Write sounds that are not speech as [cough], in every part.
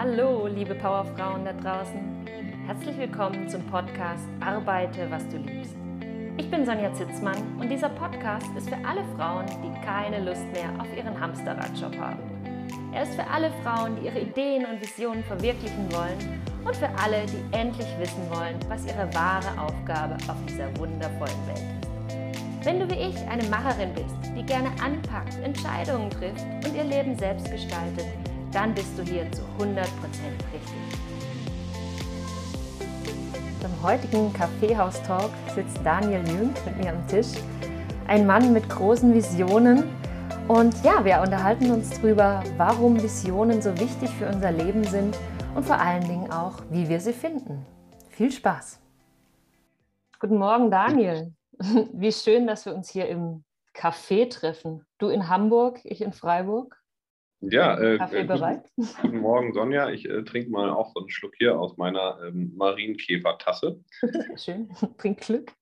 Hallo, liebe Powerfrauen da draußen. Herzlich willkommen zum Podcast Arbeite, was du liebst. Ich bin Sonja Zitzmann und dieser Podcast ist für alle Frauen, die keine Lust mehr auf ihren Hamsterradjob haben. Er ist für alle Frauen, die ihre Ideen und Visionen verwirklichen wollen und für alle, die endlich wissen wollen, was ihre wahre Aufgabe auf dieser wundervollen Welt ist. Wenn du wie ich eine Macherin bist, die gerne anpackt, Entscheidungen trifft und ihr Leben selbst gestaltet, dann bist du hier zu 100% richtig. Zum heutigen Kaffeehaus-Talk sitzt Daniel Jung mit mir am Tisch. Ein Mann mit großen Visionen. Und ja, wir unterhalten uns darüber, warum Visionen so wichtig für unser Leben sind und vor allen Dingen auch, wie wir sie finden. Viel Spaß! Guten Morgen, Daniel. Wie schön, dass wir uns hier im Café treffen. Du in Hamburg, ich in Freiburg. Ja, äh, Kaffee bereit? Guten, Morgen, Sonja. Ich äh, trinke mal auch so einen Schluck hier aus meiner ähm, Marienkäfertasse. [laughs] Schön, trink Glück.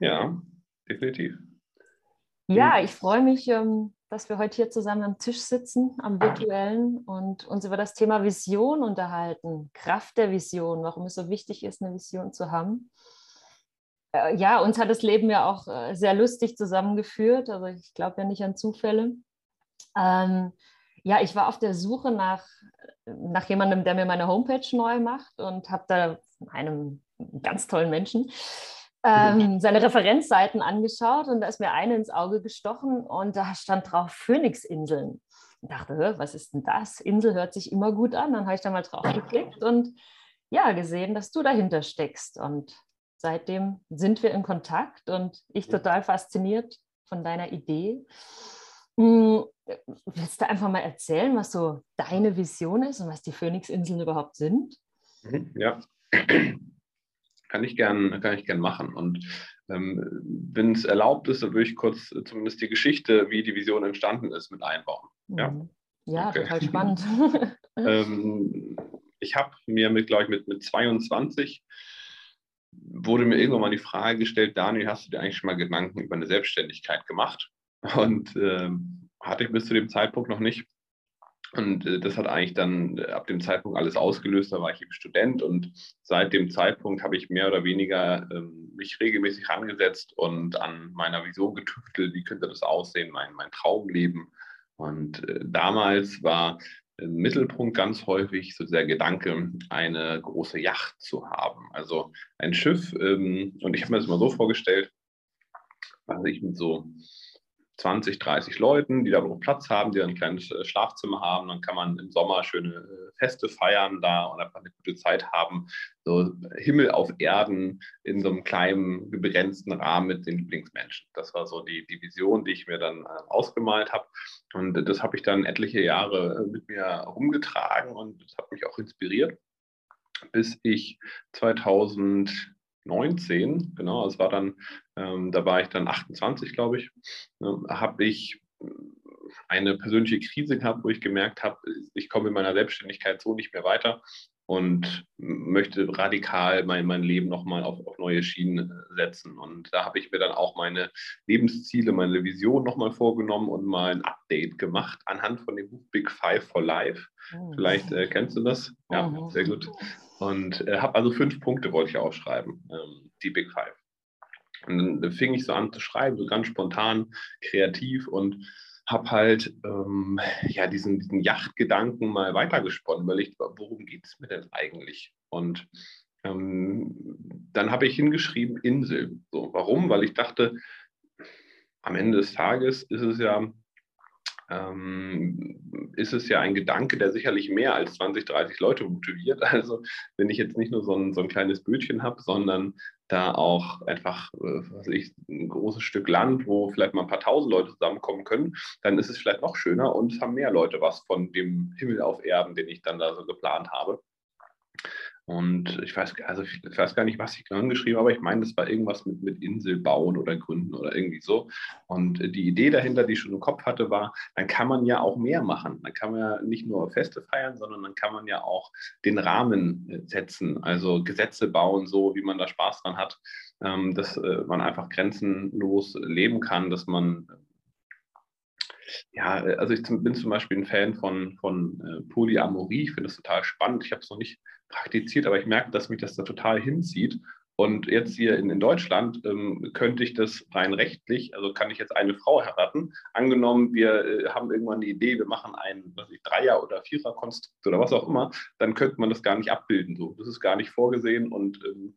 Ja, definitiv. Ja, ich freue mich, ähm, dass wir heute hier zusammen am Tisch sitzen, am virtuellen und uns über das Thema Vision unterhalten. Kraft der Vision, warum es so wichtig ist, eine Vision zu haben. Äh, ja, uns hat das Leben ja auch äh, sehr lustig zusammengeführt. Also ich glaube ja nicht an Zufälle. Ähm, ja, ich war auf der Suche nach, nach jemandem, der mir meine Homepage neu macht und habe da einem ganz tollen Menschen ähm, seine Referenzseiten angeschaut und da ist mir eine ins Auge gestochen und da stand drauf Phoenixinseln. Ich dachte, was ist denn das? Insel hört sich immer gut an. Dann habe ich da mal drauf geklickt und ja, gesehen, dass du dahinter steckst. Und seitdem sind wir in Kontakt und ich total fasziniert von deiner Idee. Hm, willst du einfach mal erzählen, was so deine Vision ist und was die Phoenixinseln überhaupt sind? Mhm, ja, kann ich gern, kann ich gern machen. Und ähm, wenn es erlaubt ist, dann würde ich kurz zumindest die Geschichte, wie die Vision entstanden ist, mit einbauen. Ja, mhm. ja okay. total spannend. [laughs] [laughs] ähm, ich habe mir mit, glaube ich, mit, mit 22 wurde mir irgendwann mal die Frage gestellt, Daniel, hast du dir eigentlich schon mal Gedanken über eine Selbstständigkeit gemacht? Und äh, hatte ich bis zu dem Zeitpunkt noch nicht. Und äh, das hat eigentlich dann äh, ab dem Zeitpunkt alles ausgelöst. Da war ich eben Student und seit dem Zeitpunkt habe ich mehr oder weniger ähm, mich regelmäßig angesetzt und an meiner Vision getüftelt, wie könnte das aussehen, mein, mein Traumleben. Und äh, damals war im Mittelpunkt ganz häufig so der Gedanke, eine große Yacht zu haben. Also ein Schiff. Ähm, und ich habe mir das mal so vorgestellt, was ich mit so 20, 30 Leuten, die da Platz haben, die ein kleines äh, Schlafzimmer haben. Dann kann man im Sommer schöne äh, Feste feiern da und einfach eine gute Zeit haben. So Himmel auf Erden in so einem kleinen, begrenzten Rahmen mit den Lieblingsmenschen. Das war so die, die Vision, die ich mir dann äh, ausgemalt habe. Und das habe ich dann etliche Jahre mit mir rumgetragen und das hat mich auch inspiriert, bis ich 2000 19, genau, es war dann, ähm, da war ich dann 28, glaube ich, äh, habe ich eine persönliche Krise gehabt, wo ich gemerkt habe, ich komme in meiner Selbstständigkeit so nicht mehr weiter und möchte radikal mein, mein Leben nochmal auf, auf neue Schienen äh, setzen. Und da habe ich mir dann auch meine Lebensziele, meine Vision nochmal vorgenommen und mal ein Update gemacht anhand von dem Buch Big Five for Life. Oh. Vielleicht äh, kennst du das? Ja, oh. sehr gut. Und äh, habe also fünf Punkte wollte ich aufschreiben, ähm, die Big Five. Und dann fing ich so an zu schreiben, so ganz spontan, kreativ und habe halt ähm, ja, diesen, diesen Yachtgedanken mal weitergesponnen, ich, worum geht es mir denn eigentlich? Und ähm, dann habe ich hingeschrieben Insel. So, warum? Weil ich dachte, am Ende des Tages ist es ja ähm, ist es ja ein Gedanke, der sicherlich mehr als 20, 30 Leute motiviert. [laughs] Also wenn ich jetzt nicht nur so ein, so ein kleines Bötchen habe, sondern da auch einfach äh, ich, ein großes Stück Land, wo vielleicht mal ein paar tausend Leute zusammenkommen können, dann ist es vielleicht noch schöner und es haben mehr Leute was von dem Himmel auf Erden, den ich dann da so geplant habe. Und ich weiß, also ich weiß gar nicht, was ich genau geschrieben habe, aber ich meine, das war irgendwas mit, mit Insel bauen oder gründen oder irgendwie so. Und die Idee dahinter, die ich schon im Kopf hatte, war, dann kann man ja auch mehr machen. Dann kann man ja nicht nur Feste feiern, sondern dann kann man ja auch den Rahmen äh, setzen, also Gesetze bauen, so wie man da Spaß dran hat, ähm, dass äh, man einfach grenzenlos leben kann, dass man Ja, also ich bin zum Beispiel ein Fan von, von äh, Polyamorie, ich finde das total spannend. Ich habe es noch nicht praktiziert, aber ich merke, dass mich das da total hinzieht. Und jetzt hier in, in Deutschland ähm, könnte ich das rein rechtlich, also kann ich jetzt eine Frau heiraten. Angenommen, wir äh, haben irgendwann die Idee, wir machen ein was ich, Dreier- oder Vierer-Konstrukt oder was auch immer, dann könnte man das gar nicht abbilden. So. Das ist gar nicht vorgesehen und ähm,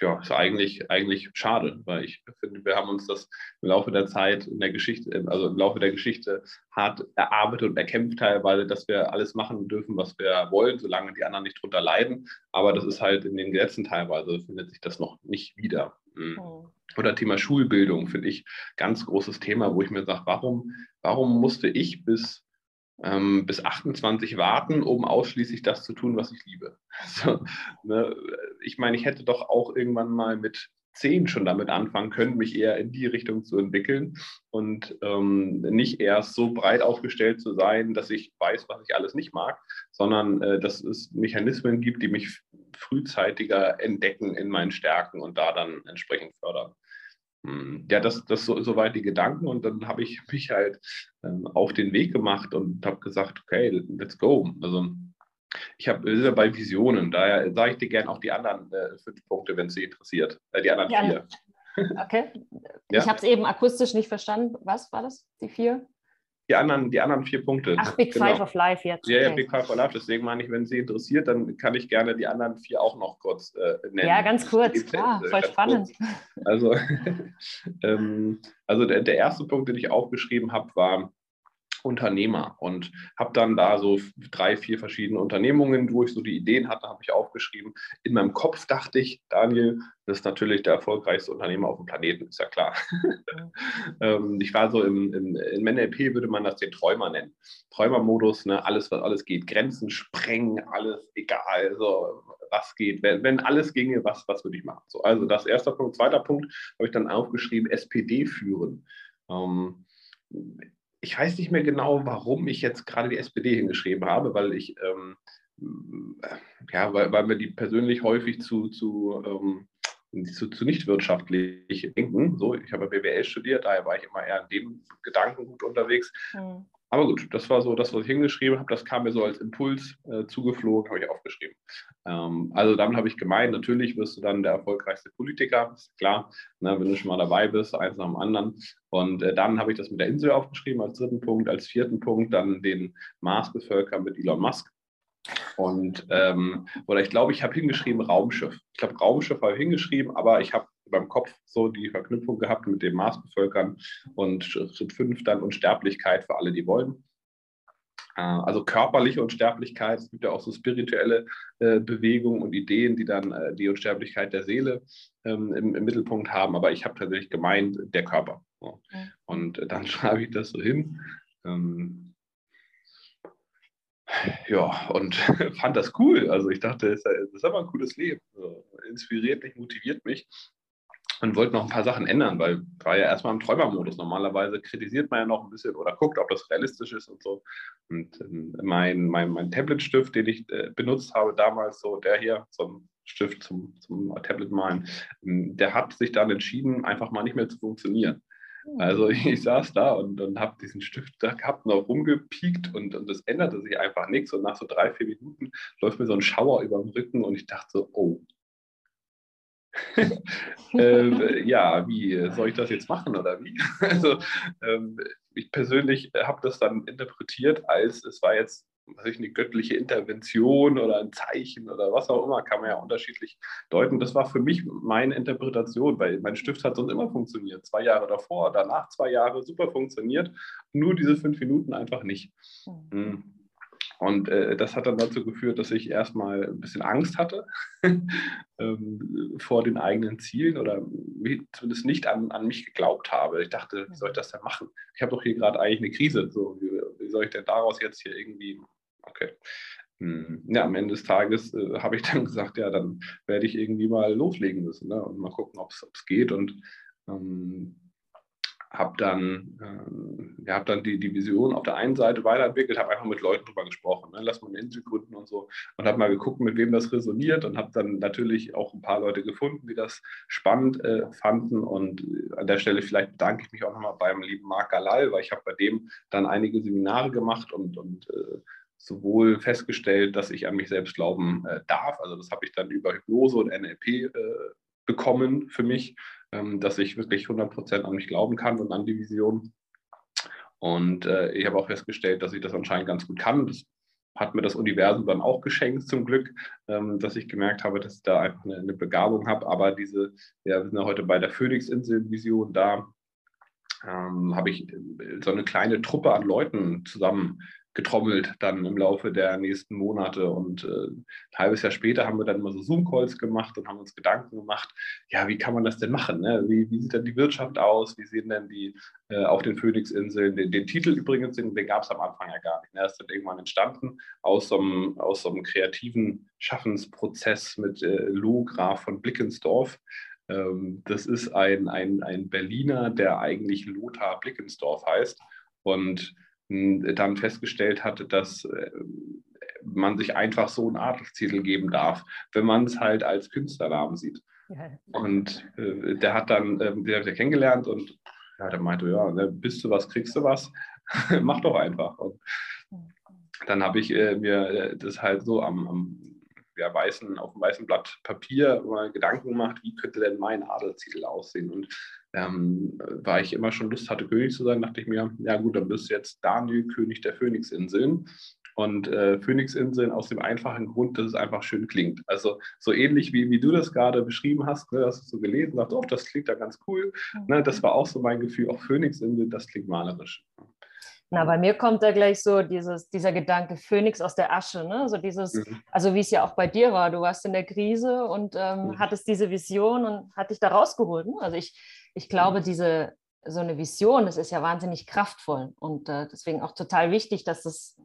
ja, ist eigentlich, eigentlich schade, weil ich finde, wir haben uns das im Laufe der Zeit in der Geschichte, also im Laufe der Geschichte hart erarbeitet und erkämpft teilweise, dass wir alles machen dürfen, was wir wollen, solange die anderen nicht drunter leiden. Aber das ist halt in den Gesetzen teilweise, findet sich das noch nicht wieder. Mhm. Oh. Oder Thema Schulbildung finde ich ganz großes Thema, wo ich mir sage, warum, warum musste ich bis ähm, bis 28 warten, um ausschließlich das zu tun, was ich liebe. [laughs] Also, ne, ich meine, ich hätte doch auch irgendwann mal mit 10 schon damit anfangen können, mich eher in die Richtung zu entwickeln und ähm, nicht erst so breit aufgestellt zu sein, dass ich weiß, was ich alles nicht mag, sondern äh, dass es Mechanismen gibt, die mich frühzeitiger entdecken in meinen Stärken und da dann entsprechend fördern. Hm, ja, das, das so, soweit die Gedanken und dann habe ich [laughs] mich halt ähm, auf den Weg gemacht und habe gesagt, okay, let's go. Also ich habe wir sind ja bei Visionen, daher sage ich dir gerne auch die anderen äh, fünf Punkte, wenn es Sie interessiert. Äh, die anderen ja, vier. [laughs] Okay. ja? Ich habe es eben akustisch nicht verstanden. Was war das? Die vier? Die anderen, die anderen vier Punkte. Ach, Big genau. Five of Life jetzt. Ja, ja, Big Five of Life. Deswegen meine ich, wenn Sie interessiert, dann kann ich gerne die anderen vier auch noch kurz äh, nennen. Ja, ganz kurz, klar, voll spannend. Kurz. Also, [laughs] ähm, also der, der erste Punkt, den ich aufgeschrieben habe, war Unternehmer und habe dann da so drei, vier verschiedene Unternehmungen, wo ich so die Ideen hatte, habe ich aufgeschrieben. In meinem Kopf dachte ich, Daniel, das ist natürlich der erfolgreichste Unternehmer auf dem Planeten, ist ja klar. [laughs] ähm, ich war so im, im, im NLP würde man das den Träumer nennen. Träumermodus, ne, alles, was alles geht, Grenzen sprengen, alles egal, so was geht, wenn, wenn alles ginge, was, was würde ich machen? So, also das erste Punkt. Zweiter Punkt habe ich dann aufgeschrieben, SPD führen. Ähm, ich weiß nicht mehr genau, warum ich jetzt gerade die SPD hingeschrieben habe, weil ich, ähm, ja, weil, weil mir die persönlich häufig zu, zu, ähm, zu, zu nicht wirtschaftlich denken. So, ich habe BWL studiert, daher war ich immer eher in dem Gedankengut unterwegs. Mhm. Aber gut, das war so das, was ich hingeschrieben habe. Das kam mir so als Impuls äh, zugeflogen, habe ich aufgeschrieben. Ähm, also damit habe ich gemeint, natürlich wirst du dann der erfolgreichste Politiker, ist klar, ne, wenn du schon mal dabei bist, eins nach dem anderen. Und äh, dann habe ich das mit der Insel aufgeschrieben als dritten Punkt, als vierten Punkt dann den Mars bevölkern mit Elon Musk. Und ähm, oder ich glaube, ich habe hingeschrieben Raumschiff. Ich glaube, Raumschiff habe ich hingeschrieben, aber ich habe beim Kopf so die Verknüpfung gehabt mit dem Marsbevölkern und Schritt 5 dann Unsterblichkeit für alle, die wollen. Äh, also körperliche Unsterblichkeit, es gibt ja auch so spirituelle äh, Bewegungen und Ideen, die dann äh, die Unsterblichkeit der Seele ähm, im, im, Mittelpunkt haben, aber ich habe tatsächlich gemeint, der Körper. So. Und dann [laughs] schreibe ich das so hin. Ähm, ja, und [laughs] fand das cool. Also ich dachte, das ist aber ein cooles Leben. So, inspiriert mich, motiviert mich und wollte noch ein paar Sachen ändern, weil war ja erstmal im Träumermodus. Normalerweise kritisiert man ja noch ein bisschen oder guckt, ob das realistisch ist und so. Und ähm, mein, mein, mein Tablet-Stift, den ich äh, benutzt habe damals, so der hier, so ein Stift zum, zum Tablet malen, ähm, der hat sich dann entschieden, einfach mal nicht mehr zu funktionieren. Hm. Also ich, ich saß da und, und habe diesen Stift da gehabt und auch rumgepiekt und, und das änderte sich einfach nichts. Und nach so drei, vier Minuten läuft mir so ein Schauer über den Rücken und ich dachte so, oh, [laughs] äh, ja, wie soll ich das jetzt machen oder wie? [laughs] Also ähm, ich persönlich habe das dann interpretiert als es war jetzt was ich, eine göttliche Intervention oder ein Zeichen oder was auch immer, kann man ja unterschiedlich deuten. Das war für mich meine Interpretation, weil mein Stift hat sonst immer funktioniert. Zwei Jahre davor, danach zwei Jahre super funktioniert, nur diese fünf Minuten einfach nicht. Mhm. Und äh, das hat dann dazu geführt, dass ich erstmal ein bisschen Angst hatte [laughs] ähm, vor den eigenen Zielen oder zumindest nicht an, an mich geglaubt habe. Ich dachte, wie soll ich das denn machen? Ich habe doch hier gerade eigentlich eine Krise. So, soll ich denn daraus jetzt hier irgendwie, okay. Hm, ja, am Ende des Tages äh, habe ich [laughs] dann gesagt, ja, dann werde ich irgendwie mal loslegen müssen ne? und mal gucken, ob es geht. Und ähm, habe dann, ähm, hab dann die, die Vision auf der einen Seite weiterentwickelt, habe einfach mit Leuten drüber gesprochen, ne? lass mal eine Insel gründen und so. Und habe mal geguckt, mit wem das resoniert und habe dann natürlich auch ein paar Leute gefunden, die das spannend äh, fanden. Und an der Stelle vielleicht bedanke ich mich auch nochmal beim lieben Marc Galal, weil ich habe bei dem dann einige Seminare gemacht und, und äh, sowohl festgestellt, dass ich an mich selbst glauben äh, darf, also das habe ich dann über Hypnose und NLP äh, bekommen für mich, ähm, dass ich wirklich 100% an mich glauben kann und an die Vision. Und äh, ich habe auch festgestellt, dass ich das anscheinend ganz gut kann. Das hat mir das Universum dann auch geschenkt, zum Glück, ähm, dass ich gemerkt habe, dass ich da einfach eine, eine Begabung habe. Aber diese, ja, wir sind ja heute bei der Phoenix-Insel-Vision, da ähm, habe ich so eine kleine Truppe an Leuten zusammen getrommelt dann im Laufe der nächsten Monate. Und äh, ein halbes Jahr später haben wir dann immer so Zoom-Calls gemacht und haben uns Gedanken gemacht, ja, wie kann man das denn machen? Ne? Wie, wie, sieht denn die Wirtschaft aus? Wie sehen denn die äh, auf den Phoenix-Inseln? Den, den, Titel übrigens, den, den gab es am Anfang ja gar nicht. Ne? Er ist dann irgendwann entstanden aus so einem, aus so einem kreativen Schaffensprozess mit äh, Lou Graf von Blickensdorf. Ähm, das ist ein, ein, ein Berliner, der eigentlich Lothar Blickensdorf heißt. Und dann festgestellt hatte, dass äh, man sich einfach so einen Adelstitel geben darf, wenn man es halt als Künstlernamen sieht. Ja. Und äh, der hat dann, äh, der hat ja kennengelernt und ja, der meinte, ja, ne, bist du was, kriegst du was, [laughs] mach doch einfach. Und dann habe ich äh, mir äh, das halt so am, am ja, weißen, auf dem weißen Blatt Papier mal Gedanken gemacht, wie könnte denn mein Adelstitel aussehen? Und ähm, weil ich immer schon Lust hatte, König zu sein, dachte ich mir, ja gut, dann bist du jetzt Daniel, König der Phönixinseln. Und äh, Phönixinseln aus dem einfachen Grund, dass es einfach schön klingt. Also so ähnlich wie, wie du das gerade beschrieben hast, ne, hast du so gelesen, dachte, oh, das klingt ja ganz cool. Ne, das war auch so mein Gefühl, auch Phönixinseln, das klingt malerisch. Na, bei mir kommt da gleich so dieses, dieser Gedanke Phönix aus der Asche, ne? So dieses, mhm. also wie es ja auch bei dir war, du warst in der Krise und ähm, mhm. hattest diese Vision und hat dich da rausgeholt. Ne? Also ich, ich glaube, diese, so eine Vision, das ist ja wahnsinnig kraftvoll und äh, deswegen auch total wichtig, dass das,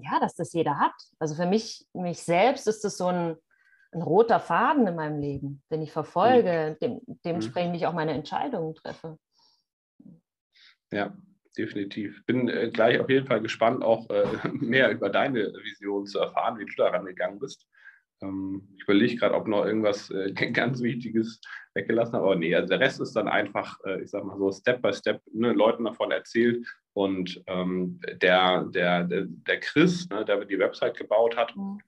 ja, dass das jeder hat. Also für mich, mich selbst ist das so ein, ein roter Faden in meinem Leben, den ich verfolge, dem, dementsprechend mhm. ich auch meine Entscheidungen treffe. Ja, definitiv. Bin äh, gleich auf jeden Fall gespannt, auch äh, [laughs] mehr über deine Vision zu erfahren, wie du daran gegangen bist. Ähm, ich überlege gerade, ob noch irgendwas äh, [laughs] ganz Wichtiges weggelassen habe. Aber nee, also der Rest ist dann einfach, äh, ich sag mal so, Step by Step ne, Leuten davon erzählt. Und ähm, der, der, der, der Chris, ne, der die Website gebaut hat, mhm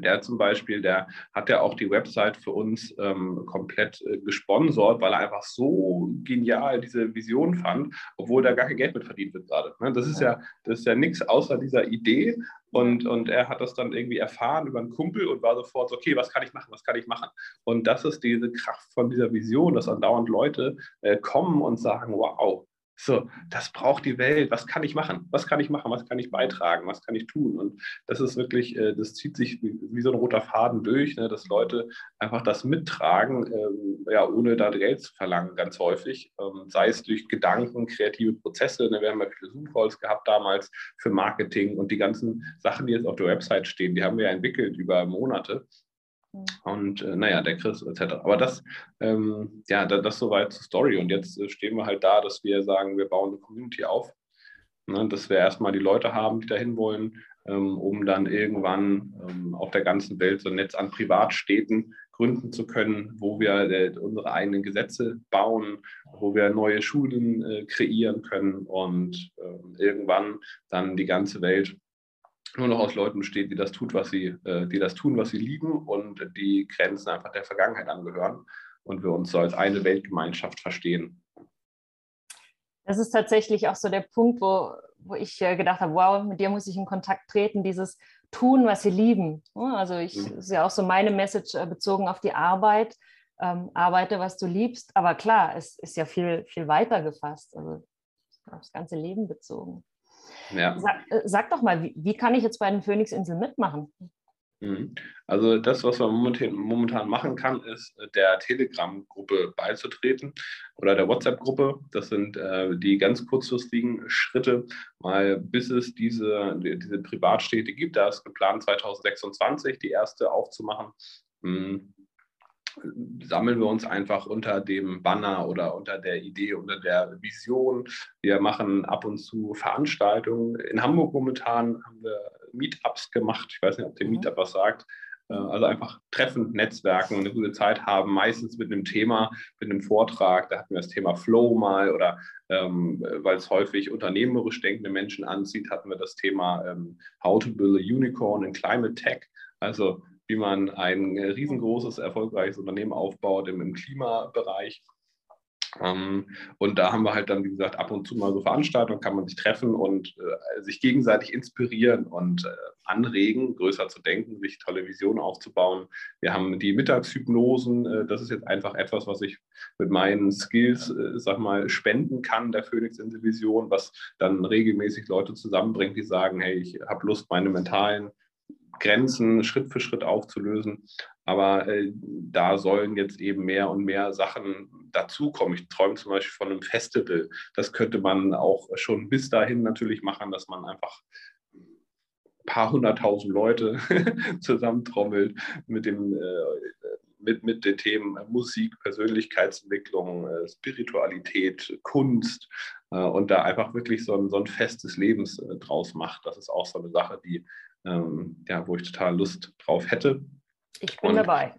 der zum Beispiel, der hat ja auch die Website für uns ähm, komplett äh, gesponsert, weil er einfach so genial diese Vision fand, obwohl da gar kein Geld mit verdient wird gerade. Ne? Das ist ja, das ist ja nichts außer dieser Idee. Und, und er hat das dann irgendwie erfahren über einen Kumpel und war sofort so, okay, was kann ich machen, was kann ich machen? Und das ist diese Kraft von dieser Vision, dass andauernd Leute äh, kommen und sagen, wow, so, das braucht die Welt. Was kann ich machen? Was kann ich machen? Was kann ich beitragen? Was kann ich tun? Und das ist wirklich, äh, das zieht sich wie, so ein roter Faden durch, ne, dass Leute einfach das mittragen, ähm, ja, ohne da Geld zu verlangen, ganz häufig. Ähm, sei es durch Gedanken, kreative Prozesse. Ne, wir haben ja viele Zoom-Calls gehabt damals für Marketing und die ganzen Sachen, die jetzt auf der Website stehen, die haben wir ja entwickelt über Monate. Mhm. Und äh, naja, der Chris etc. Aber das, ähm, ja, das, das soweit zur Story. Und jetzt äh, stehen wir halt da, dass wir sagen, wir bauen eine Community auf. Ne, dass wir erstmal die Leute haben, die dahin wollen, ähm, um dann irgendwann ähm, auf der ganzen Welt so ein Netz an Privatstädten gründen zu können, wo wir äh, unsere eigenen Gesetze bauen, wo wir neue Schulen äh, kreieren können und ähm, irgendwann dann die ganze Welt nur noch aus Leuten besteht, die das tut, was sie, äh, die das tun, was sie lieben und die Grenzen einfach der Vergangenheit angehören und wir uns so als eine Weltgemeinschaft verstehen. Das ist tatsächlich auch so der Punkt, wo, wo ich äh, gedacht habe, wow, mit dir muss ich in Kontakt treten, dieses tun, was sie lieben. Also ich mhm. ist ja auch so meine Message äh, bezogen auf die Arbeit. Ähm, arbeite, was du liebst. Aber klar, es ist ja viel, viel weiter gefasst, also aufs ganze Leben bezogen. Ja. Sag, äh, sag, doch mal, wie, wie, kann ich jetzt bei den Phoenix-Inseln mitmachen? Mhm. Also das, was man momentan, momentan machen kann, ist äh, der Telegram-Gruppe beizutreten oder der WhatsApp-Gruppe. Das sind äh, die ganz kurzfristigen Schritte, mal bis es diese, diese Privatstädte gibt. Da ist geplant 2026 die erste aufzumachen. Mhm. Sammeln wir uns einfach unter dem Banner oder unter der Idee, unter der Vision. Wir machen ab und zu Veranstaltungen. In Hamburg momentan haben wir Meetups gemacht. Ich weiß nicht, ob der mhm. Meetup was sagt. Äh, also einfach treffen, netzwerken und eine gute Zeit haben, meistens mit einem Thema, mit einem Vortrag. Da hatten wir das Thema Flow mal oder ähm, weil es häufig unternehmerisch denkende Menschen anzieht, hatten wir das Thema ähm, How to Build a Unicorn in Climate Tech. Also wie man ein äh, riesengroßes, erfolgreiches Unternehmen aufbaut im, im Klimabereich. Ähm, und da haben wir halt dann, wie gesagt, ab und zu mal so Veranstaltungen, kann man sich treffen und äh, sich gegenseitig inspirieren und äh, anregen, größer zu denken, sich tolle Visionen aufzubauen. Wir haben die Mittagshypnosen, äh, das ist jetzt einfach etwas, was ich mit meinen Skills, äh, sag mal, spenden kann, der Phoenix in Vision, was dann regelmäßig Leute zusammenbringt, die sagen, hey, ich habe Lust, meine mentalen Grenzen Schritt für Schritt aufzulösen. Aber äh, da sollen jetzt eben mehr und mehr Sachen dazukommen. Ich träume zum Beispiel von einem Festival. Das könnte man auch schon bis dahin natürlich machen, dass man einfach ein paar hunderttausend Leute [laughs] zusammentrommelt mit dem äh, mit, mit den Themen Musik, Persönlichkeitsentwicklung, äh, Spiritualität, Kunst äh, und da einfach wirklich so ein, so ein Fest des Lebens äh, draus macht. Das ist auch so eine Sache, die ähm, ja, wo ich total Lust drauf hätte. Ich bin und, dabei.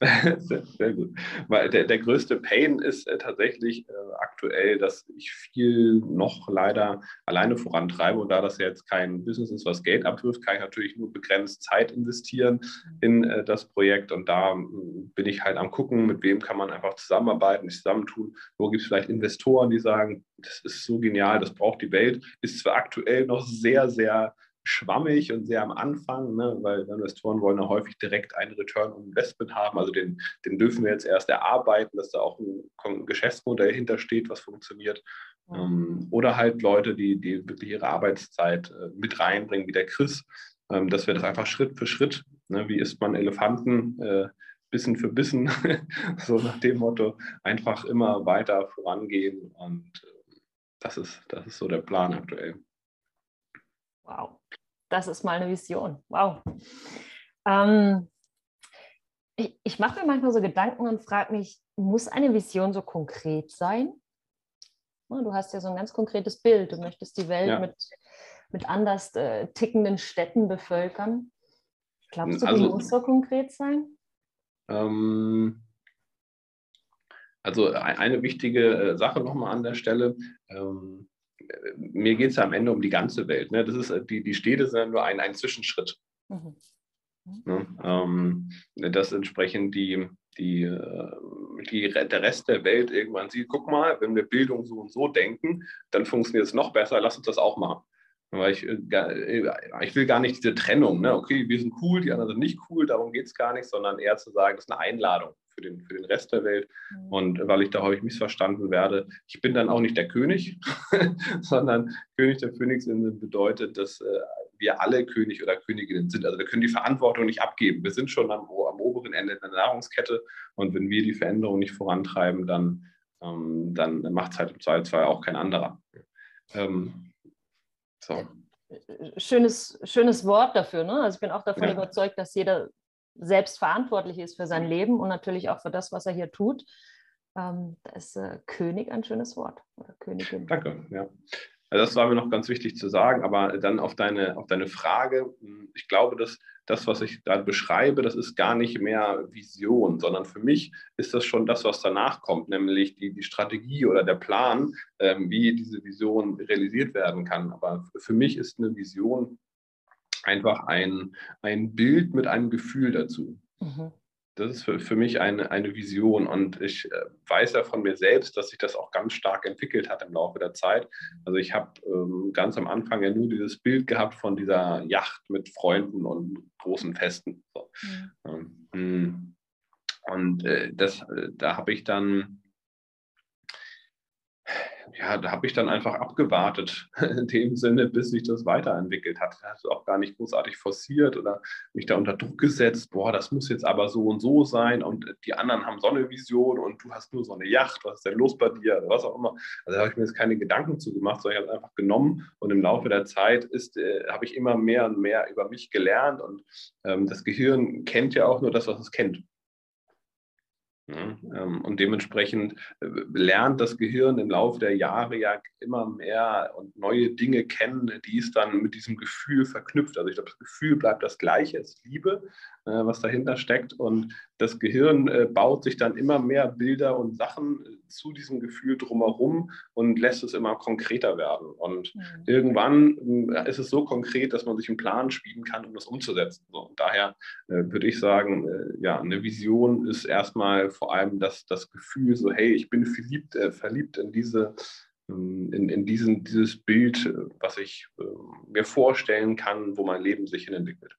[laughs] sehr, sehr, gut. Weil der, der größte Pain ist äh, tatsächlich äh, aktuell, dass ich viel noch leider alleine vorantreibe. Und da das ja jetzt kein Business ist, was Geld abwirft, kann ich natürlich nur begrenzt Zeit investieren in äh, das Projekt. Und da bin ich halt am gucken, mit wem kann man einfach zusammenarbeiten, zusammentun. Wo gibt es vielleicht Investoren, die sagen, das ist so genial, das braucht die Welt. Ist zwar aktuell noch sehr, sehr schwammig und sehr am Anfang, ne, weil Investoren wollen ja häufig direkt einen Return on Investment haben. Also den, den dürfen wir jetzt erst erarbeiten, dass da auch ein Geschäftsmodell hintersteht, was funktioniert. Mhm. Ähm, oder halt Leute, die, die wirklich ihre Arbeitszeit äh, mit reinbringen, wie der Chris, ähm, dass wir das einfach Schritt für Schritt, ne, wie isst man Elefanten, äh, Bissen für Bissen, [laughs] so nach dem Motto, einfach immer weiter vorangehen. Und äh, das, ist, das ist so der Plan aktuell. Wow, das ist mal eine Vision. Wow. Ähm, ich, ich mache mir manchmal so Gedanken und frage mich, muss eine Vision so konkret sein? Du hast ja so ein ganz konkretes Bild. Du möchtest die Welt ja. mit, mit anders äh, tickenden Städten bevölkern. Glaubst du, die also, muss so konkret sein? Ähm, also eine wichtige äh, Sache nochmal an der Stelle. Ähm, mir geht es ja am Ende um die ganze Welt. Ne? Das ist, äh, die, die Städte sind nur ein, ein Zwischenschritt. Mhm. Ne? Ähm, dass entsprechend die, die, äh, die, der Rest der Welt irgendwann sieht, guck mal, wenn wir Bildung so und so denken, dann funktioniert es noch besser, lass uns das auch machen. Weil ich, äh, ich will gar nicht diese Trennung, ne? okay, wir sind cool, die anderen sind nicht cool, darum geht es gar nicht, sondern eher zu sagen, das ist eine Einladung für den, für den Rest der Welt. Mhm. Und weil ich da häufig missverstanden werde, ich bin dann auch nicht der König, [laughs] sondern König der Phönixinseln bedeutet, dass äh, wir alle König oder Königinnen sind. Also wir können die Verantwortung nicht abgeben. Wir sind schon am, am oberen Ende der Nahrungskette und wenn wir die Veränderung nicht vorantreiben, dann, ähm, dann macht es halt im Zweifelsfall auch kein anderer. Ähm, so. Schönes, schönes Wort dafür. Ne? Also ich bin auch davon ja. überzeugt, dass jeder selbst verantwortlich ist für sein Leben und natürlich auch für das, was er hier tut. Ähm, da ist äh, König ein schönes Wort oder Königin. Danke, ja. Also das war mir noch ganz wichtig zu sagen, aber dann auf deine, auf deine Frage, hm, ich glaube, dass das, was ich gerade beschreibe, das ist gar nicht mehr Vision, sondern für mich ist das schon das, was danach kommt, nämlich die, die Strategie oder der Plan, ähm, wie diese Vision realisiert werden kann. Aber für mich ist eine Vision einfach ein, ein Bild mit einem Gefühl dazu. Mhm. Das ist für, für mich eine, eine Vision und ich äh, weiß ja von mir selbst, dass sich das auch ganz stark entwickelt hat im Laufe der Zeit. Also ich habe ähm, ganz am Anfang ja nur dieses Bild gehabt von dieser Yacht mit Freunden und großen Festen. So. Mhm. Ähm, und äh, das, äh, da habe ich dann ja, da habe ich dann einfach abgewartet, [laughs] in dem Sinne, bis sich das weiterentwickelt hat. Hast du auch gar nicht großartig forciert oder mich da unter Druck gesetzt, boah, das muss jetzt aber so und so sein und die anderen haben so eine Vision und du hast nur so eine Yacht, was ist denn los bei dir, oder was auch immer. Also da habe ich mir jetzt keine Gedanken zu gemacht, sondern ich habe es einfach genommen und im Laufe der Zeit ist, äh, habe ich immer mehr und mehr über mich gelernt und ähm, das Gehirn kennt ja auch nur das, was es kennt. Ja, ähm, und dementsprechend äh, lernt das Gehirn im Laufe der Jahre ja immer mehr und neue Dinge kennen, die es dann mit diesem Gefühl verknüpft. Also ich glaube, das Gefühl bleibt das gleiche, es ist Liebe, was dahinter steckt. Und das Gehirn äh, baut sich dann immer mehr Bilder und Sachen zu diesem Gefühl drumherum und lässt es immer konkreter werden. Und mhm. irgendwann ist es so konkret, dass man sich einen Plan spielen kann, um das umzusetzen. So, und daher würde ich sagen, ja, eine Vision ist erstmal vor allem das, das Gefühl, so, hey, ich bin verliebt, äh, verliebt in diese, ähm, in, in diesen, dieses Bild, äh, was ich äh, mir vorstellen kann, wo mein Leben sich hin entwickelt.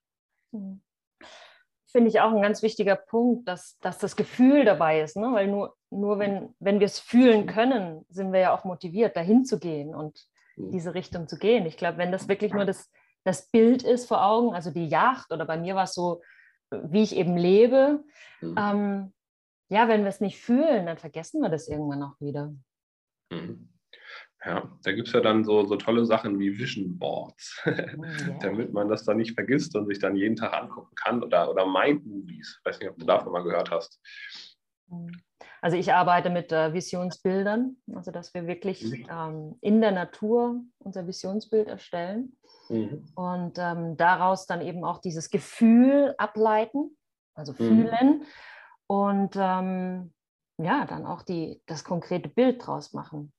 Finde ich auch ein ganz wichtiger Punkt, dass, dass das Gefühl dabei ist, ne? weil nur, nur wenn, wenn wir es fühlen können, sind wir ja auch motiviert, dahin zu gehen und hm. diese Richtung zu gehen. Ich glaube, wenn das wirklich nur das, das Bild ist vor Augen, also die Yacht oder bei mir war es so, wie ich eben lebe, mhm. ähm, ja, wenn wir es nicht fühlen, dann vergessen wir das irgendwann auch wieder. Mhm. Ja, da gibt es ja dann so, so tolle Sachen wie Vision Boards, oh, [laughs] yeah. damit man das dann nicht vergisst und sich dann jeden Tag angucken kann oder, oder Mind Movies. Ich weiß nicht, ob du davon mal gehört hast. Mhm. Also ich arbeite mit äh, Visionsbildern, also dass wir wirklich mhm. ähm, in der Natur unser Visionsbild erstellen mhm. und ähm, daraus dann eben auch dieses Gefühl ableiten, also mhm. fühlen und ähm, ja, dann auch die, das konkrete Bild draus machen.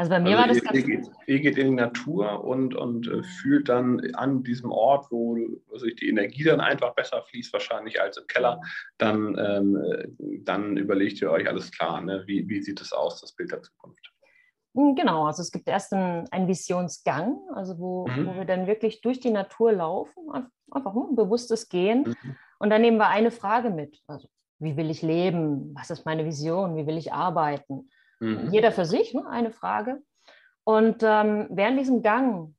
Also bei mir also war das ihr, ganz ihr geht, ihr geht in die Natur und, und äh, fühlt dann an diesem Ort, wo also die Energie dann einfach besser fließt, wahrscheinlich als im Keller, dann, ähm, dann überlegt ihr euch alles klar, ne? wie, wie sieht es aus, das Bild der Zukunft. Hm, genau, also es gibt erst einen, einen Visionsgang, also wo, mhm. wo wir dann wirklich durch die Natur laufen, einfach ein bewusstes Gehen. Mhm. Und dann nehmen wir eine Frage mit. Also, wie will ich leben? Was ist meine Vision? Wie will ich arbeiten? Mhm. Jeder für sich, ne? eine Frage. Und ähm, während diesem Gang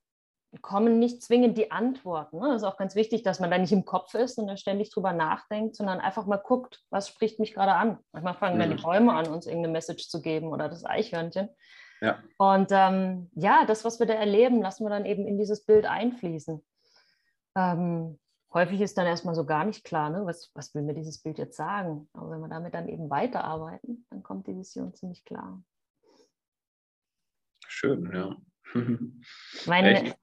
kommen nicht zwingend die Antworten. Ne? Das ist auch ganz wichtig, dass man da nicht im Kopf ist und da ständig drüber nachdenkt, sondern einfach mal guckt, was spricht mich gerade an. Manchmal fangen mhm. dann die mhm. Bäume an, uns irgendeine Message zu geben oder das Eichhörnchen. Ja. Und ähm, ja, das, was wir da erleben, lassen wir dann eben in dieses Bild einfließen. Ähm, häufig ist dann erstmal so gar nicht klar, ne? was, was will mir dieses Bild jetzt sagen. Aber wenn wir damit dann eben weiterarbeiten, dann kommt die Vision ziemlich klar. Schön, ja. [laughs] Meine,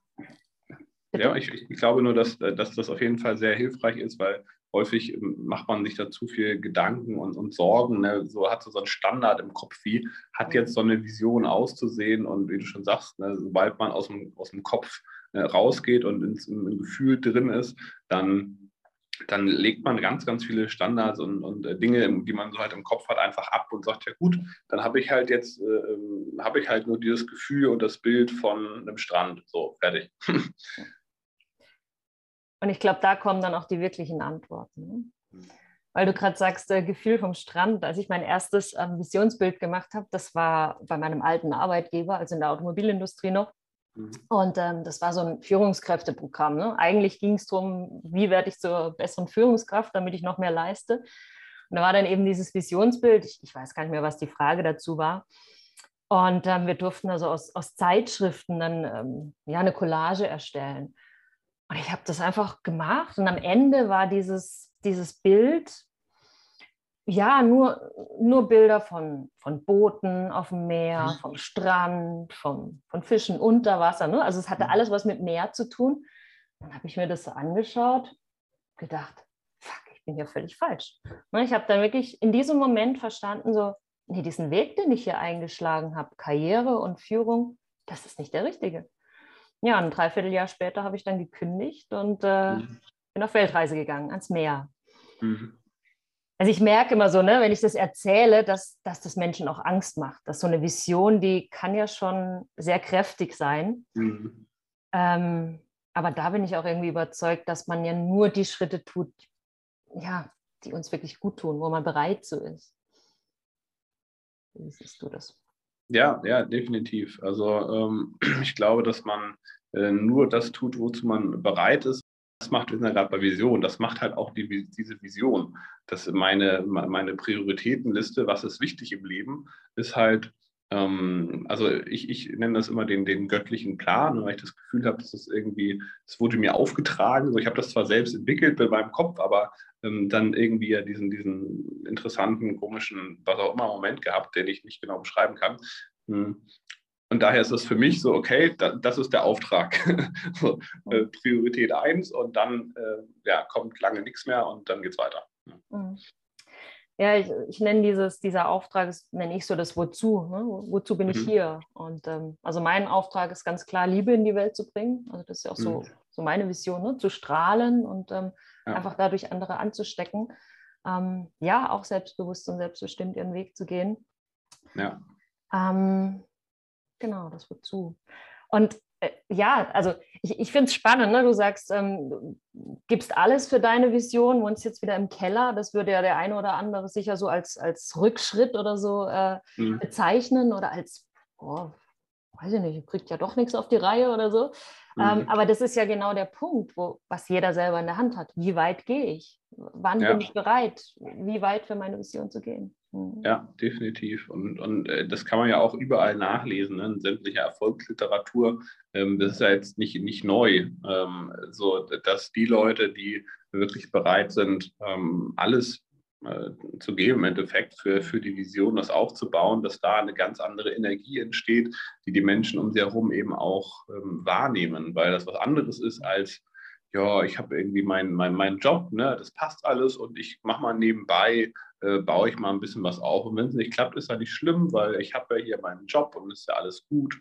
ja, ich, ich, glaube nur, dass, dass das auf jeden Fall sehr hilfreich ist, weil häufig ähm, macht man sich da zu viel Gedanken und, und Sorgen. Ne? So hat so einen Standard im Kopf, wie hat jetzt so eine Vision auszusehen und wie du schon sagst, ne, sobald man aus dem, aus dem Kopf äh, rausgeht und ins, im Gefühl drin ist, dann, dann legt man ganz, ganz viele Standards und, und äh, Dinge, die man so halt im Kopf hat, einfach ab und sagt, ja gut, dann habe ich halt jetzt, äh, ähm, habe ich halt nur dieses Gefühl und das Bild von einem Strand. So, fertig. [laughs] Und ich glaube, da kommen dann auch die wirklichen Antworten. Ne? Weil du gerade sagst, äh, Gefühl vom Strand. Als ich mein erstes ähm, Visionsbild gemacht habe, das war bei meinem alten Arbeitgeber, also in der Automobilindustrie noch. Mhm. Und ähm, das war so ein Führungskräfteprogramm. Ne? Eigentlich ging es darum, wie werde ich zur besseren Führungskraft, damit ich noch mehr leiste. Und da war dann eben dieses Visionsbild, ich, ich weiß gar nicht mehr, was die Frage dazu war. Und ähm, wir durften also aus, aus Zeitschriften dann ähm, ja, eine Collage erstellen. Und ich habe das einfach gemacht. Und am Ende war dieses, dieses Bild ja, nur, nur Bilder von, von Booten auf dem Meer, mhm. vom Strand, vom, von Fischen unter Wasser. Ne? Also es hatte mhm. alles was mit Meer zu tun. Dann habe ich mir das so angeschaut, gedacht, fuck, ich bin hier völlig falsch. Ne? Ich habe dann wirklich in diesem Moment verstanden, so, nee, diesen Weg, den ich hier eingeschlagen habe, Karriere und Führung, das ist nicht der richtige. Ja, ein Dreivierteljahr später habe ich dann gekündigt und äh, mhm. bin auf Weltreise gegangen, ans Meer. Mhm. Also ich merke immer so, ne, wenn ich das erzähle, dass, dass das Menschen auch Angst macht. Dass so eine Vision, die kann ja schon sehr kräftig sein. Mhm. Ähm, aber da bin ich auch irgendwie überzeugt, dass man ja nur die Schritte tut, ja, die uns wirklich gut tun, wo man bereit so ist. Wie siehst du das? Ja, ja, definitiv. Also ähm, [clears throat] ich glaube, dass man äh, nur das tut, wozu man bereit ist das macht, wir sind ja Vision, das macht halt auch die, diese Vision. dass meine, meine Prioritätenliste, was ist wichtig im Leben, ist halt, ähm, also ich, ich nenne das immer den, den göttlichen Plan, weil ich das Gefühl habe, dass das irgendwie, es wurde mir aufgetragen. Ich habe das zwar selbst entwickelt bei meinem Kopf, aber ähm, dann irgendwie ja diesen, diesen interessanten, komischen, was auch immer Moment gehabt, den ich nicht genau beschreiben kann. Und daher ist es für mich so, okay, da, das ist der Auftrag. [laughs] so, äh, Priorität 1 und dann äh, ja, kommt lange nichts mehr und dann geht es weiter. Mhm. Ja, ich, ich nenne dieses, dieser Auftrag, das nenne ich so das Wozu. Ne? Wozu bin mhm. ich hier? Und ähm, also mein Auftrag ist ganz klar, Liebe in die Welt zu bringen. Also das ist ja auch so, mhm. so meine Vision, ne? zu strahlen und ähm, ja. einfach dadurch andere anzustecken. Ähm, ja, auch selbstbewusst und selbstbestimmt ihren Weg zu gehen. Ja. Ähm, genau, das Wozu. Und äh, ja, also ich, ich finde es spannend, ne? du sagst, ähm, du gibst alles für deine Vision, wohnst jetzt wieder im Keller, das würde ja der eine oder andere sicher so als, als Rückschritt oder so äh, mhm. bezeichnen oder als, oh, weiß ich nicht, kriegt ja doch nichts auf die Reihe oder so. Mhm. Ähm, aber das ist ja genau der Punkt, wo, was jeder selber in der Hand hat. Wie weit gehe ich? Wann ja. bin ich bereit, wie weit für meine Vision zu gehen? Mhm. Ja, definitiv. Und, und äh, das kann man ja auch überall nachlesen, ne? in sämtlicher Erfolgsliteratur. Ähm, das ist ja jetzt nicht, nicht neu, ähm, so dass die Leute, die wirklich bereit sind, ähm, alles äh, zu geben, im Endeffekt für, für die Vision, das aufzubauen, dass da eine ganz andere Energie entsteht, die die Menschen um sie herum eben auch ähm, wahrnehmen, weil das was anderes ist als ja, ich habe irgendwie meinen mein, mein Job, ne, das passt alles und ich mache mal nebenbei äh, baue ich mal ein bisschen was auf. Und wenn es nicht klappt, ist ja nicht schlimm, weil ich habe ja hier meinen Job und ist ja alles gut.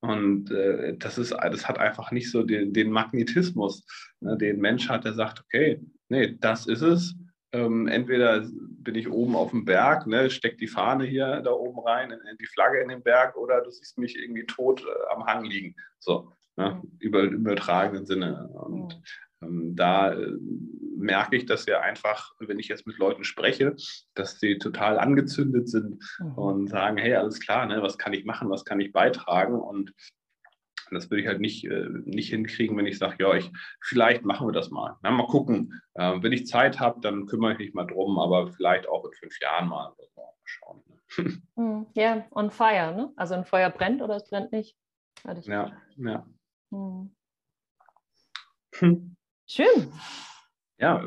Und äh, das, ist, das hat einfach nicht so den, den Magnetismus, ne, den Mensch hat, der sagt, okay, nee, das ist es. Ähm, entweder bin ich oben auf dem Berg, ne, steck die Fahne hier da oben rein, in, in die Flagge in den Berg, oder du siehst mich irgendwie tot äh, am Hang liegen. So, ne, über, übertragenen Sinne. Und. Ähm, da äh, merke ich, dass wir einfach, wenn ich jetzt mit Leuten spreche, dass sie total angezündet sind mhm. und sagen, hey, alles klar, ne, was kann ich machen, was kann ich beitragen? Und das würde ich halt nicht, äh, nicht hinkriegen, wenn ich sage, ja, ich, vielleicht machen wir das mal. Na, mal gucken. Äh, wenn ich Zeit habe, dann kümmere ich mich mal drum, aber vielleicht auch in fünf Jahren mal. mal schauen. Ne? [laughs] Mhm. Ja, yeah, on fire, ne? Also ein Feuer brennt oder es brennt nicht. Ja, ja. Mhm. Hm. Schön. Ja,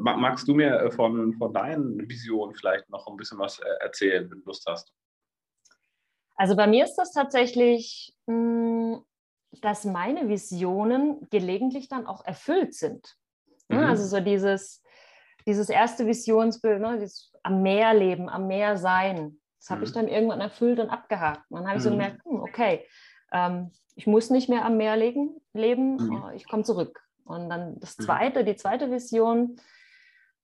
magst du mir äh, von, von deinen Visionen vielleicht noch ein bisschen was äh, erzählen, wenn du Lust hast? Also bei mir ist das tatsächlich, hm, dass meine Visionen gelegentlich dann auch erfüllt sind. Mhm. Also so dieses, dieses erste Visionsbild, ne, dieses am Meer leben, am Meer sein, das habe mhm. ich dann irgendwann erfüllt und abgehakt. Und dann habe ich so mhm. gemerkt, hm, okay, ähm, ich muss nicht mehr am Meer leben, leben mhm. ich komme zurück. Und dann das mhm. zweite, die zweite Vision.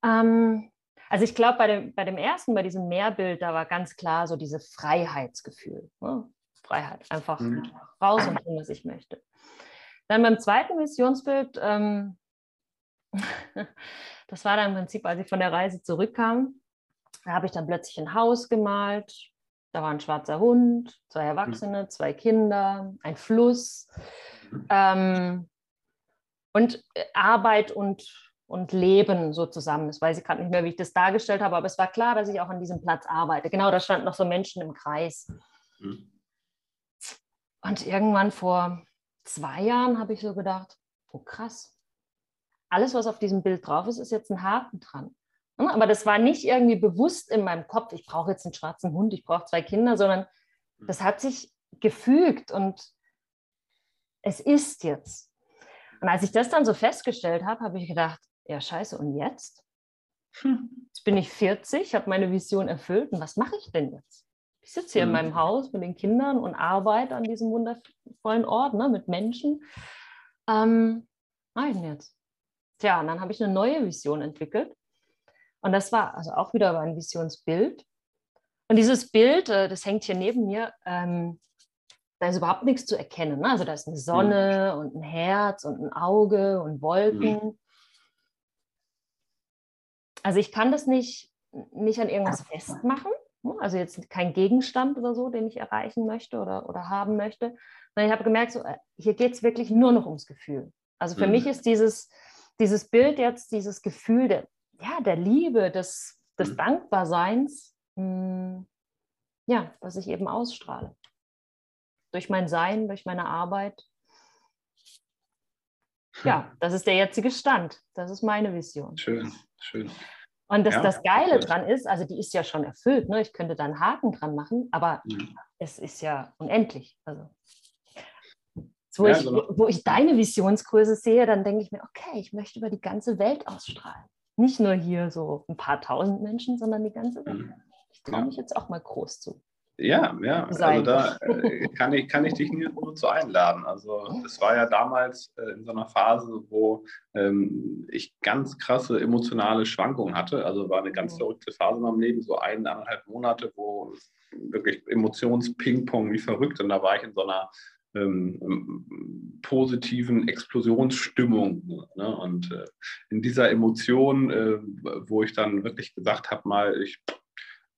Ähm, also ich glaube, bei dem, bei dem ersten, bei diesem Mehrbild, da war ganz klar so dieses Freiheitsgefühl. Ne? Freiheit, einfach mhm. raus und tun, was ich möchte. Dann beim zweiten Visionsbild, ähm, [laughs] das war dann im Prinzip, als ich von der Reise zurückkam, da habe ich dann plötzlich ein Haus gemalt. Da war ein schwarzer Hund, zwei Erwachsene, zwei Kinder, ein Fluss. Mhm. Ähm, und äh, Arbeit und, und Leben so zusammen. Das weiß ich gerade nicht mehr, wie ich das dargestellt habe, aber es war klar, dass ich auch an diesem Platz arbeite. Genau, da standen noch so Menschen im Kreis. Mhm. Und irgendwann vor zwei Jahren habe ich so gedacht, oh krass, alles, was auf diesem Bild drauf ist, ist jetzt ein Haken dran. Hm, aber das war nicht irgendwie bewusst in meinem Kopf, ich brauche jetzt einen schwarzen Hund, ich brauche zwei Kinder, sondern mhm. das hat sich gefügt und es ist jetzt. Und als ich das dann so festgestellt habe, habe ich gedacht, ja scheiße, und jetzt? Hm. Jetzt bin ich 40, habe meine Vision erfüllt und was mache ich denn jetzt? Ich sitze hier mhm. in hm. meinem Haus mit den Kindern und arbeite an diesem wundervollen Ort ne, mit Menschen. Ähm, was denn jetzt? Tja, und dann habe ich eine neue Vision entwickelt. Und das war also auch wieder ein Visionsbild. Und dieses Bild, äh, das hängt hier neben mir, ähm, da ist überhaupt nichts zu erkennen. Ne? Also da ist eine Sonne mhm. und ein Herz und ein Auge und Wolken. Mhm. Also ich kann das nicht, nicht an irgendwas festmachen. Ne? Also jetzt kein Gegenstand oder so, den ich erreichen möchte oder, oder haben möchte. Sondern ich habe gemerkt, so, äh, hier geht es wirklich nur noch ums Gefühl. Also für mhm. mich ist dieses, dieses Bild jetzt, dieses Gefühl der, ja, der Liebe, des, des mhm. Dankbarseins, mh, hm, ja, was ich eben ausstrahle durch mein Sein, durch meine Arbeit. Ja, das ist der jetzige Stand. Das ist meine Vision. Schön, schön. Und das, ja, das Geile dran ist, also die ist ja schon erfüllt, ne? ich könnte da einen Haken dran machen, aber mhm. es ist ja unendlich. Also, wo, ja, ich, genau. wo ich deine Visionskurse sehe, dann denke ich mir, okay, ich möchte über die ganze Welt ausstrahlen. Nicht nur hier so ein paar tausend Menschen, sondern die ganze Welt. Mhm. Ich traue mich jetzt auch mal groß zu. Ja, ja, also da äh, kann, ich, kann ich dich nur zu einladen. Also das war ja damals äh, in so einer Phase, wo ähm, ich ganz krasse emotionale Schwankungen hatte. Also war eine ganz mhm. verrückte Phase in meinem Leben, so eineinhalb Monate, wo wirklich Emotions-Ping-Pong wie verrückt. Und da war ich in so einer ähm, positiven Explosionsstimmung. Ne? Und äh, in dieser Emotion, äh, wo ich dann wirklich gesagt habe, mal, ich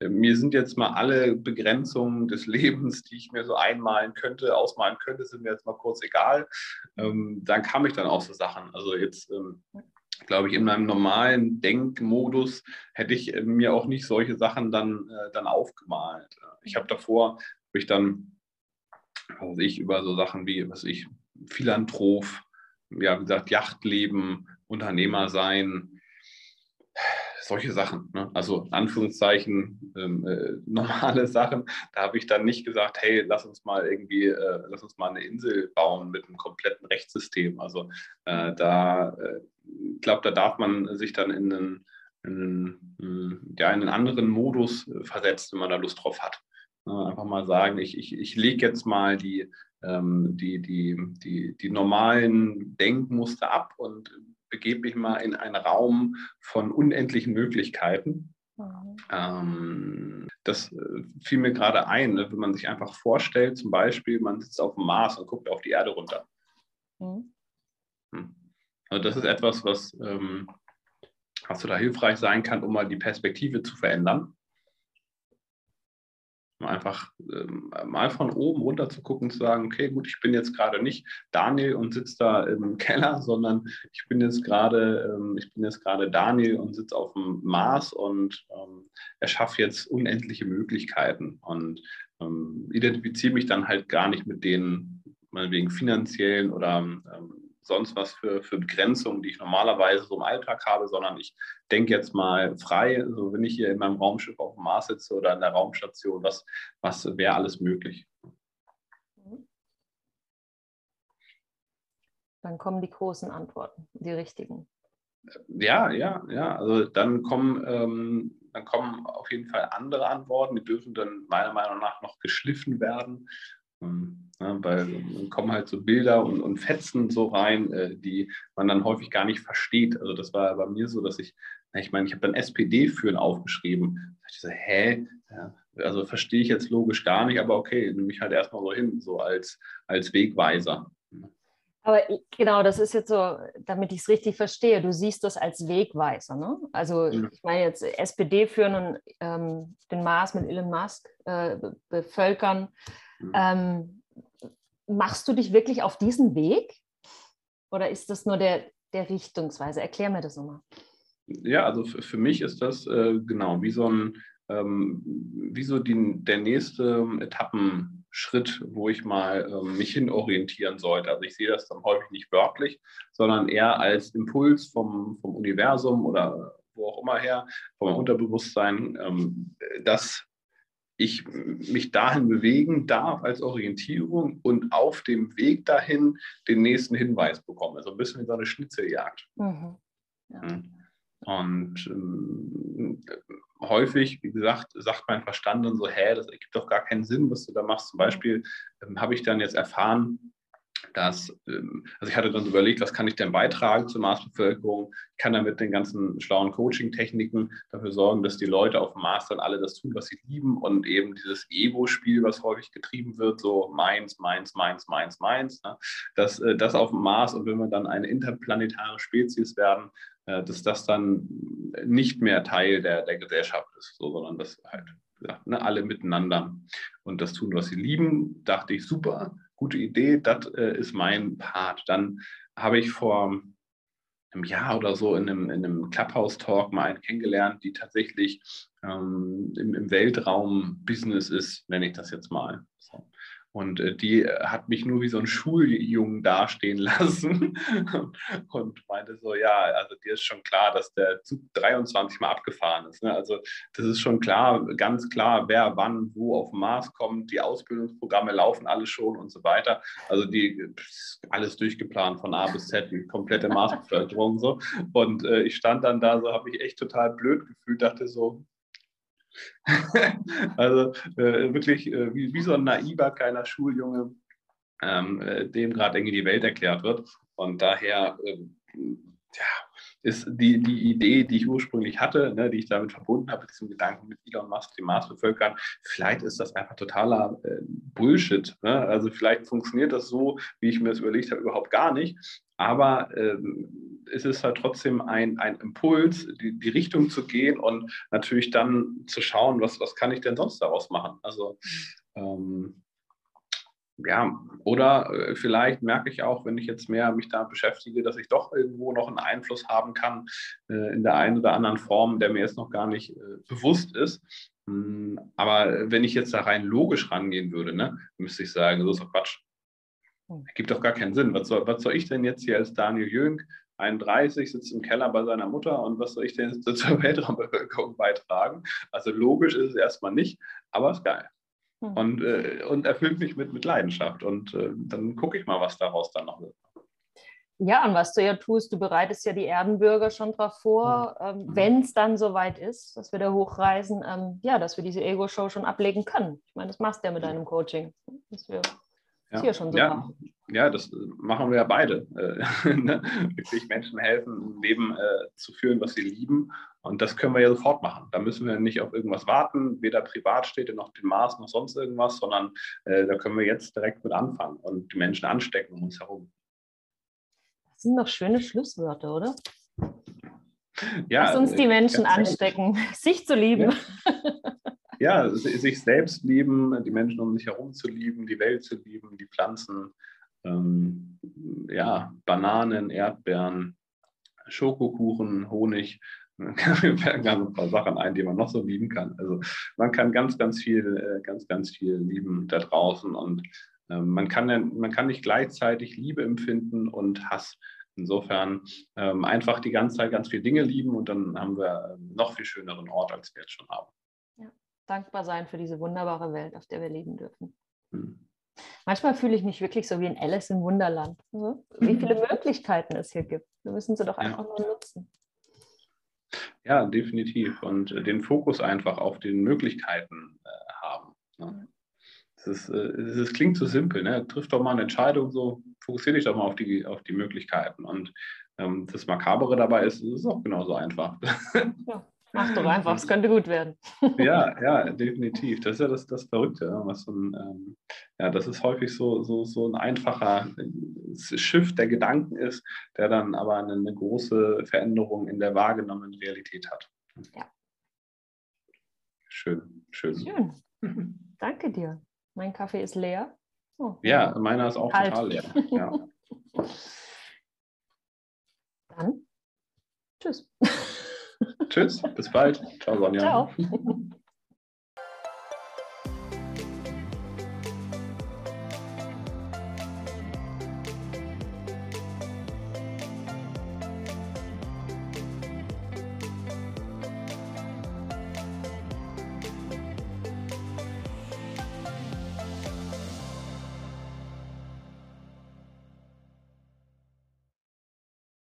mir sind jetzt mal alle Begrenzungen des [laughs] Lebens, die ich mir so einmalen könnte, ausmalen könnte, sind mir jetzt mal kurz egal. Ähm, dann kam ich dann auch so Sachen. Also jetzt ähm, glaube ich, in meinem normalen Denkmodus hätte ich äh, mir auch nicht solche Sachen dann, äh, dann aufgemalt. Ich habe davor, habe ich dann, was ich, über so Sachen wie, was ich, Philanthrop, ja, wie gesagt, Yachtleben, Unternehmer sein, solche Sachen. Ne? Also Anführungszeichen ähm, äh, [laughs] normale Sachen. Da habe ich dann nicht gesagt, hey, lass uns mal irgendwie, äh, lass uns mal eine Insel bauen mit einem kompletten Rechtssystem. Also äh, da, äh, ich glaube, da darf man sich dann in einen, in einen, ja, in einen anderen Modus äh, versetzen, wenn man da Lust drauf hat. einfach mal sagen, ich, ich, ich lege jetzt mal die, ähm, die, die, die, die normalen Denkmuster ab und begebe mich mal in einen Raum von unendlichen Möglichkeiten. Mhm. Ähm, das äh, fiel mir gerade ein, ne, wenn man sich einfach vorstellt, zum Beispiel, man sitzt auf dem Mars und guckt auf die Erde runter. Mhm. Hm. Also das ist etwas, was, ähm, was da hilfreich sein kann, um mal die Perspektive zu verändern einfach ähm, mal von oben runter zu gucken, zu sagen, okay, gut, ich bin jetzt gerade nicht Daniel und sitze da im Keller, [laughs] sondern ich bin jetzt gerade, ähm, ich bin jetzt gerade Daniel und sitze auf dem Mars und ähm, erschaffe jetzt unendliche Möglichkeiten und ähm, identifiziere mich dann halt gar nicht mit den, wegen finanziellen oder ähm, sonst was für, für Begrenzungen, die ich normalerweise so im Alltag habe, sondern ich denke jetzt mal frei, so wenn ich hier in meinem Raumschiff auf dem Mars sitze oder in der Raumstation, was, was wäre alles möglich? Dann kommen die großen Antworten, die richtigen. Ja, ja, ja. Also dann kommen, ähm, dann kommen auf jeden Fall andere Antworten, die dürfen dann meiner Meinung nach noch geschliffen werden. Ähm, ja, weil dann kommen halt so Bilder und, und Fetzen so rein, äh, die man dann häufig gar nicht versteht. Also das war bei mir so, dass ich, ich meine, ich habe dann SPD führen aufgeschrieben. Da ich so, hä? Ja, also verstehe ich jetzt logisch gar nicht, aber okay, nehme ich halt erstmal so hin, so als, als Wegweiser. Aber genau, das ist jetzt so, damit ich es richtig verstehe, du siehst das als Wegweiser. Ne? Also ja. ich meine jetzt SPD führen und ähm, den Mars mit Elon Musk äh, bevölkern. Mhm. Ähm, machst du dich wirklich auf diesen Weg? Oder ist das nur der, der Richtungsweise? Erklär mir das nochmal. Ja, also für, mich ist das äh, genau wie so ein, ähm, wie so die, der nächste Etappenschritt, wo ich mal ähm, mich hin orientieren sollte. Also ich sehe das dann häufig nicht wörtlich, sondern eher als Impuls vom, vom Universum oder wo auch immer her, vom Unterbewusstsein, ähm, dass ich mich dahin bewegen darf als Orientierung und auf dem Weg dahin den nächsten Hinweis bekomme. So ein bisschen wie so eine Schnitzeljagd. Mhm. Ja. Und ähm, häufig, wie gesagt, sagt mein Verstand dann so, hä, das ergibt doch gar keinen Sinn, was du da machst. Zum Beispiel ähm, habe ich dann jetzt erfahren, dass, ähm, also ich hatte dann überlegt, was kann ich denn beitragen zur Marsbevölkerung? Ich kann damit den ganzen schlauen Coaching-Techniken dafür sorgen, dass die Leute auf dem Mars dann alle das tun, was sie lieben und eben dieses Ego-Spiel, was häufig getrieben wird, so meins, meins, meins, meins, meins, ne? dass äh, das auf dem Mars und wenn wir dann eine interplanetare Spezies werden, äh, dass das dann nicht mehr Teil der, der Gesellschaft ist, so, sondern das halt ja, ne, alle miteinander und das tun, was sie lieben, dachte ich, super, gute Idee, das äh, ist mein Part. Dann habe ich vor einem Jahr oder so in einem, in einem Clubhouse-Talk mal einen kennengelernt, die tatsächlich ähm, im, im Weltraum Business ist, nenne ich das jetzt mal. So. Und äh, die äh, hat mich nur wie so ein Schuljungen [laughs] dastehen lassen [laughs] und meinte so, ja, also dir ist schon klar, dass der Zug 23 Mal abgefahren ist. Ne? Also das ist schon klar, ganz klar, wer wann wo auf den Mars kommt. Die Ausbildungsprogramme laufen alle schon und so weiter. Also die alles durchgeplant von A bis Z, die komplette [laughs] Marsbevölkerung so. Und äh, ich stand dann da so, habe mich echt total blöd gefühlt, dachte so, [laughs] also äh, wirklich äh, wie, wie, so ein naiver kleiner Schuljunge, ähm, äh, dem gerade irgendwie die Welt erklärt wird. Und daher ähm, ja, ist die, die Idee, die ich ursprünglich hatte, ne, die ich damit verbunden habe, diesem Gedanken mit Elon Musk, dem Mars bevölkern, vielleicht ist das einfach totaler äh, Bullshit. Ne? Also vielleicht funktioniert das so, wie ich mir das überlegt habe, überhaupt gar nicht. Aber ähm, es ist halt trotzdem ein, ein Impuls, die, die Richtung zu gehen und natürlich dann zu schauen, was, was kann ich denn sonst daraus machen. Also ähm, ja, oder äh, vielleicht merke ich auch, wenn ich jetzt mehr mich da beschäftige, dass ich doch irgendwo noch einen Einfluss haben kann äh, in der einen oder anderen Form, der mir jetzt noch gar nicht äh, bewusst ist. Hm, aber wenn ich jetzt da rein logisch rangehen würde, ne, müsste ich sagen, so ist doch Quatsch. Hm. Gibt doch gar keinen Sinn. Was soll, was soll ich denn jetzt hier als Daniel Jönk, 31, sitzt im Keller bei seiner Mutter und was soll ich denn jetzt [laughs] zur Weltraumbevölkerung beitragen? Also logisch ist es erstmal nicht, aber ist geil. Hm. Und, äh, und erfüllt mich mit, mit Leidenschaft. Und äh, dann gucke ich mal, was daraus dann noch wird. Ja, und was du ja tust, du bereitest ja die Erdenbürger schon darauf vor, ja. ähm, wenn es dann soweit ist, dass wir da hochreisen, ähm, ja, dass wir diese Ego-Show schon ablegen können. Ich meine, das machst du ja mit deinem Coaching. Dass wir ja. hier schon so ja. Ja, das machen wir ja beide. Äh, [laughs] ne? Wirklich Menschen helfen, ein Leben äh, zu führen, was sie lieben und das können wir ja sofort machen. Da müssen wir nicht auf irgendwas warten, weder Privatstädte noch den Mars noch sonst irgendwas, sondern äh, da können wir jetzt direkt mit anfangen und die Menschen anstecken um uns herum. Das sind doch schöne Schlusswörter, oder? Ja, Lass uns die äh, Menschen anstecken, [laughs] sich zu lieben. Ja. [laughs] ja, sich selbst lieben, die Menschen um sich herum zu lieben, die Welt zu lieben, die Pflanzen, ähm, ja, Bananen, Erdbeeren, Schokokuchen, Honig, [laughs] mir fallen ganz ein paar Sachen ein, die man noch so lieben kann. Also man kann ganz, ganz viel, äh, ganz, ganz viel lieben da draußen und ähm, man kann, man kann nicht gleichzeitig Liebe empfinden und Hass. Insofern ähm, einfach die ganze Zeit ganz viele Dinge lieben und dann haben wir ähm, noch viel schöneren Ort, als wir jetzt schon haben. Dankbar sein für diese wunderbare Welt, auf der wir leben dürfen. Hm. Manchmal fühle ich mich wirklich so wie ein Alice im Wunderland. Wie viele Möglichkeiten es hier gibt. Wir müssen sie doch einfach ja. nur nutzen. Ja, definitiv. Und äh, den Fokus einfach auf den Möglichkeiten äh, haben. Ne? Das, ist, äh, das klingt so simpel. Ne? Triff doch mal eine Entscheidung, so fokussiere dich doch mal auf die, auf die Möglichkeiten. Und ähm, das Makabere dabei ist, es ist auch genauso einfach. Ja. [laughs] Mach doch [laughs] einfach, es könnte gut werden. [laughs] ja, ja, definitiv. Das ist ja das, das Verrückte. Was so ein, ähm, ja, das ist häufig so, so, so ein einfacher Schiff der Gedanken ist, der dann aber eine, eine große Veränderung in der wahrgenommenen Realität hat. Ja. Schön, schön. Schön. [laughs] Danke dir. Mein Kaffee ist leer. Oh, ja, meiner ist auch kalt. total leer. Ja. Dann tschüss. Tschüss, bis bald. Ciao, Sonja. Ciao. [laughs]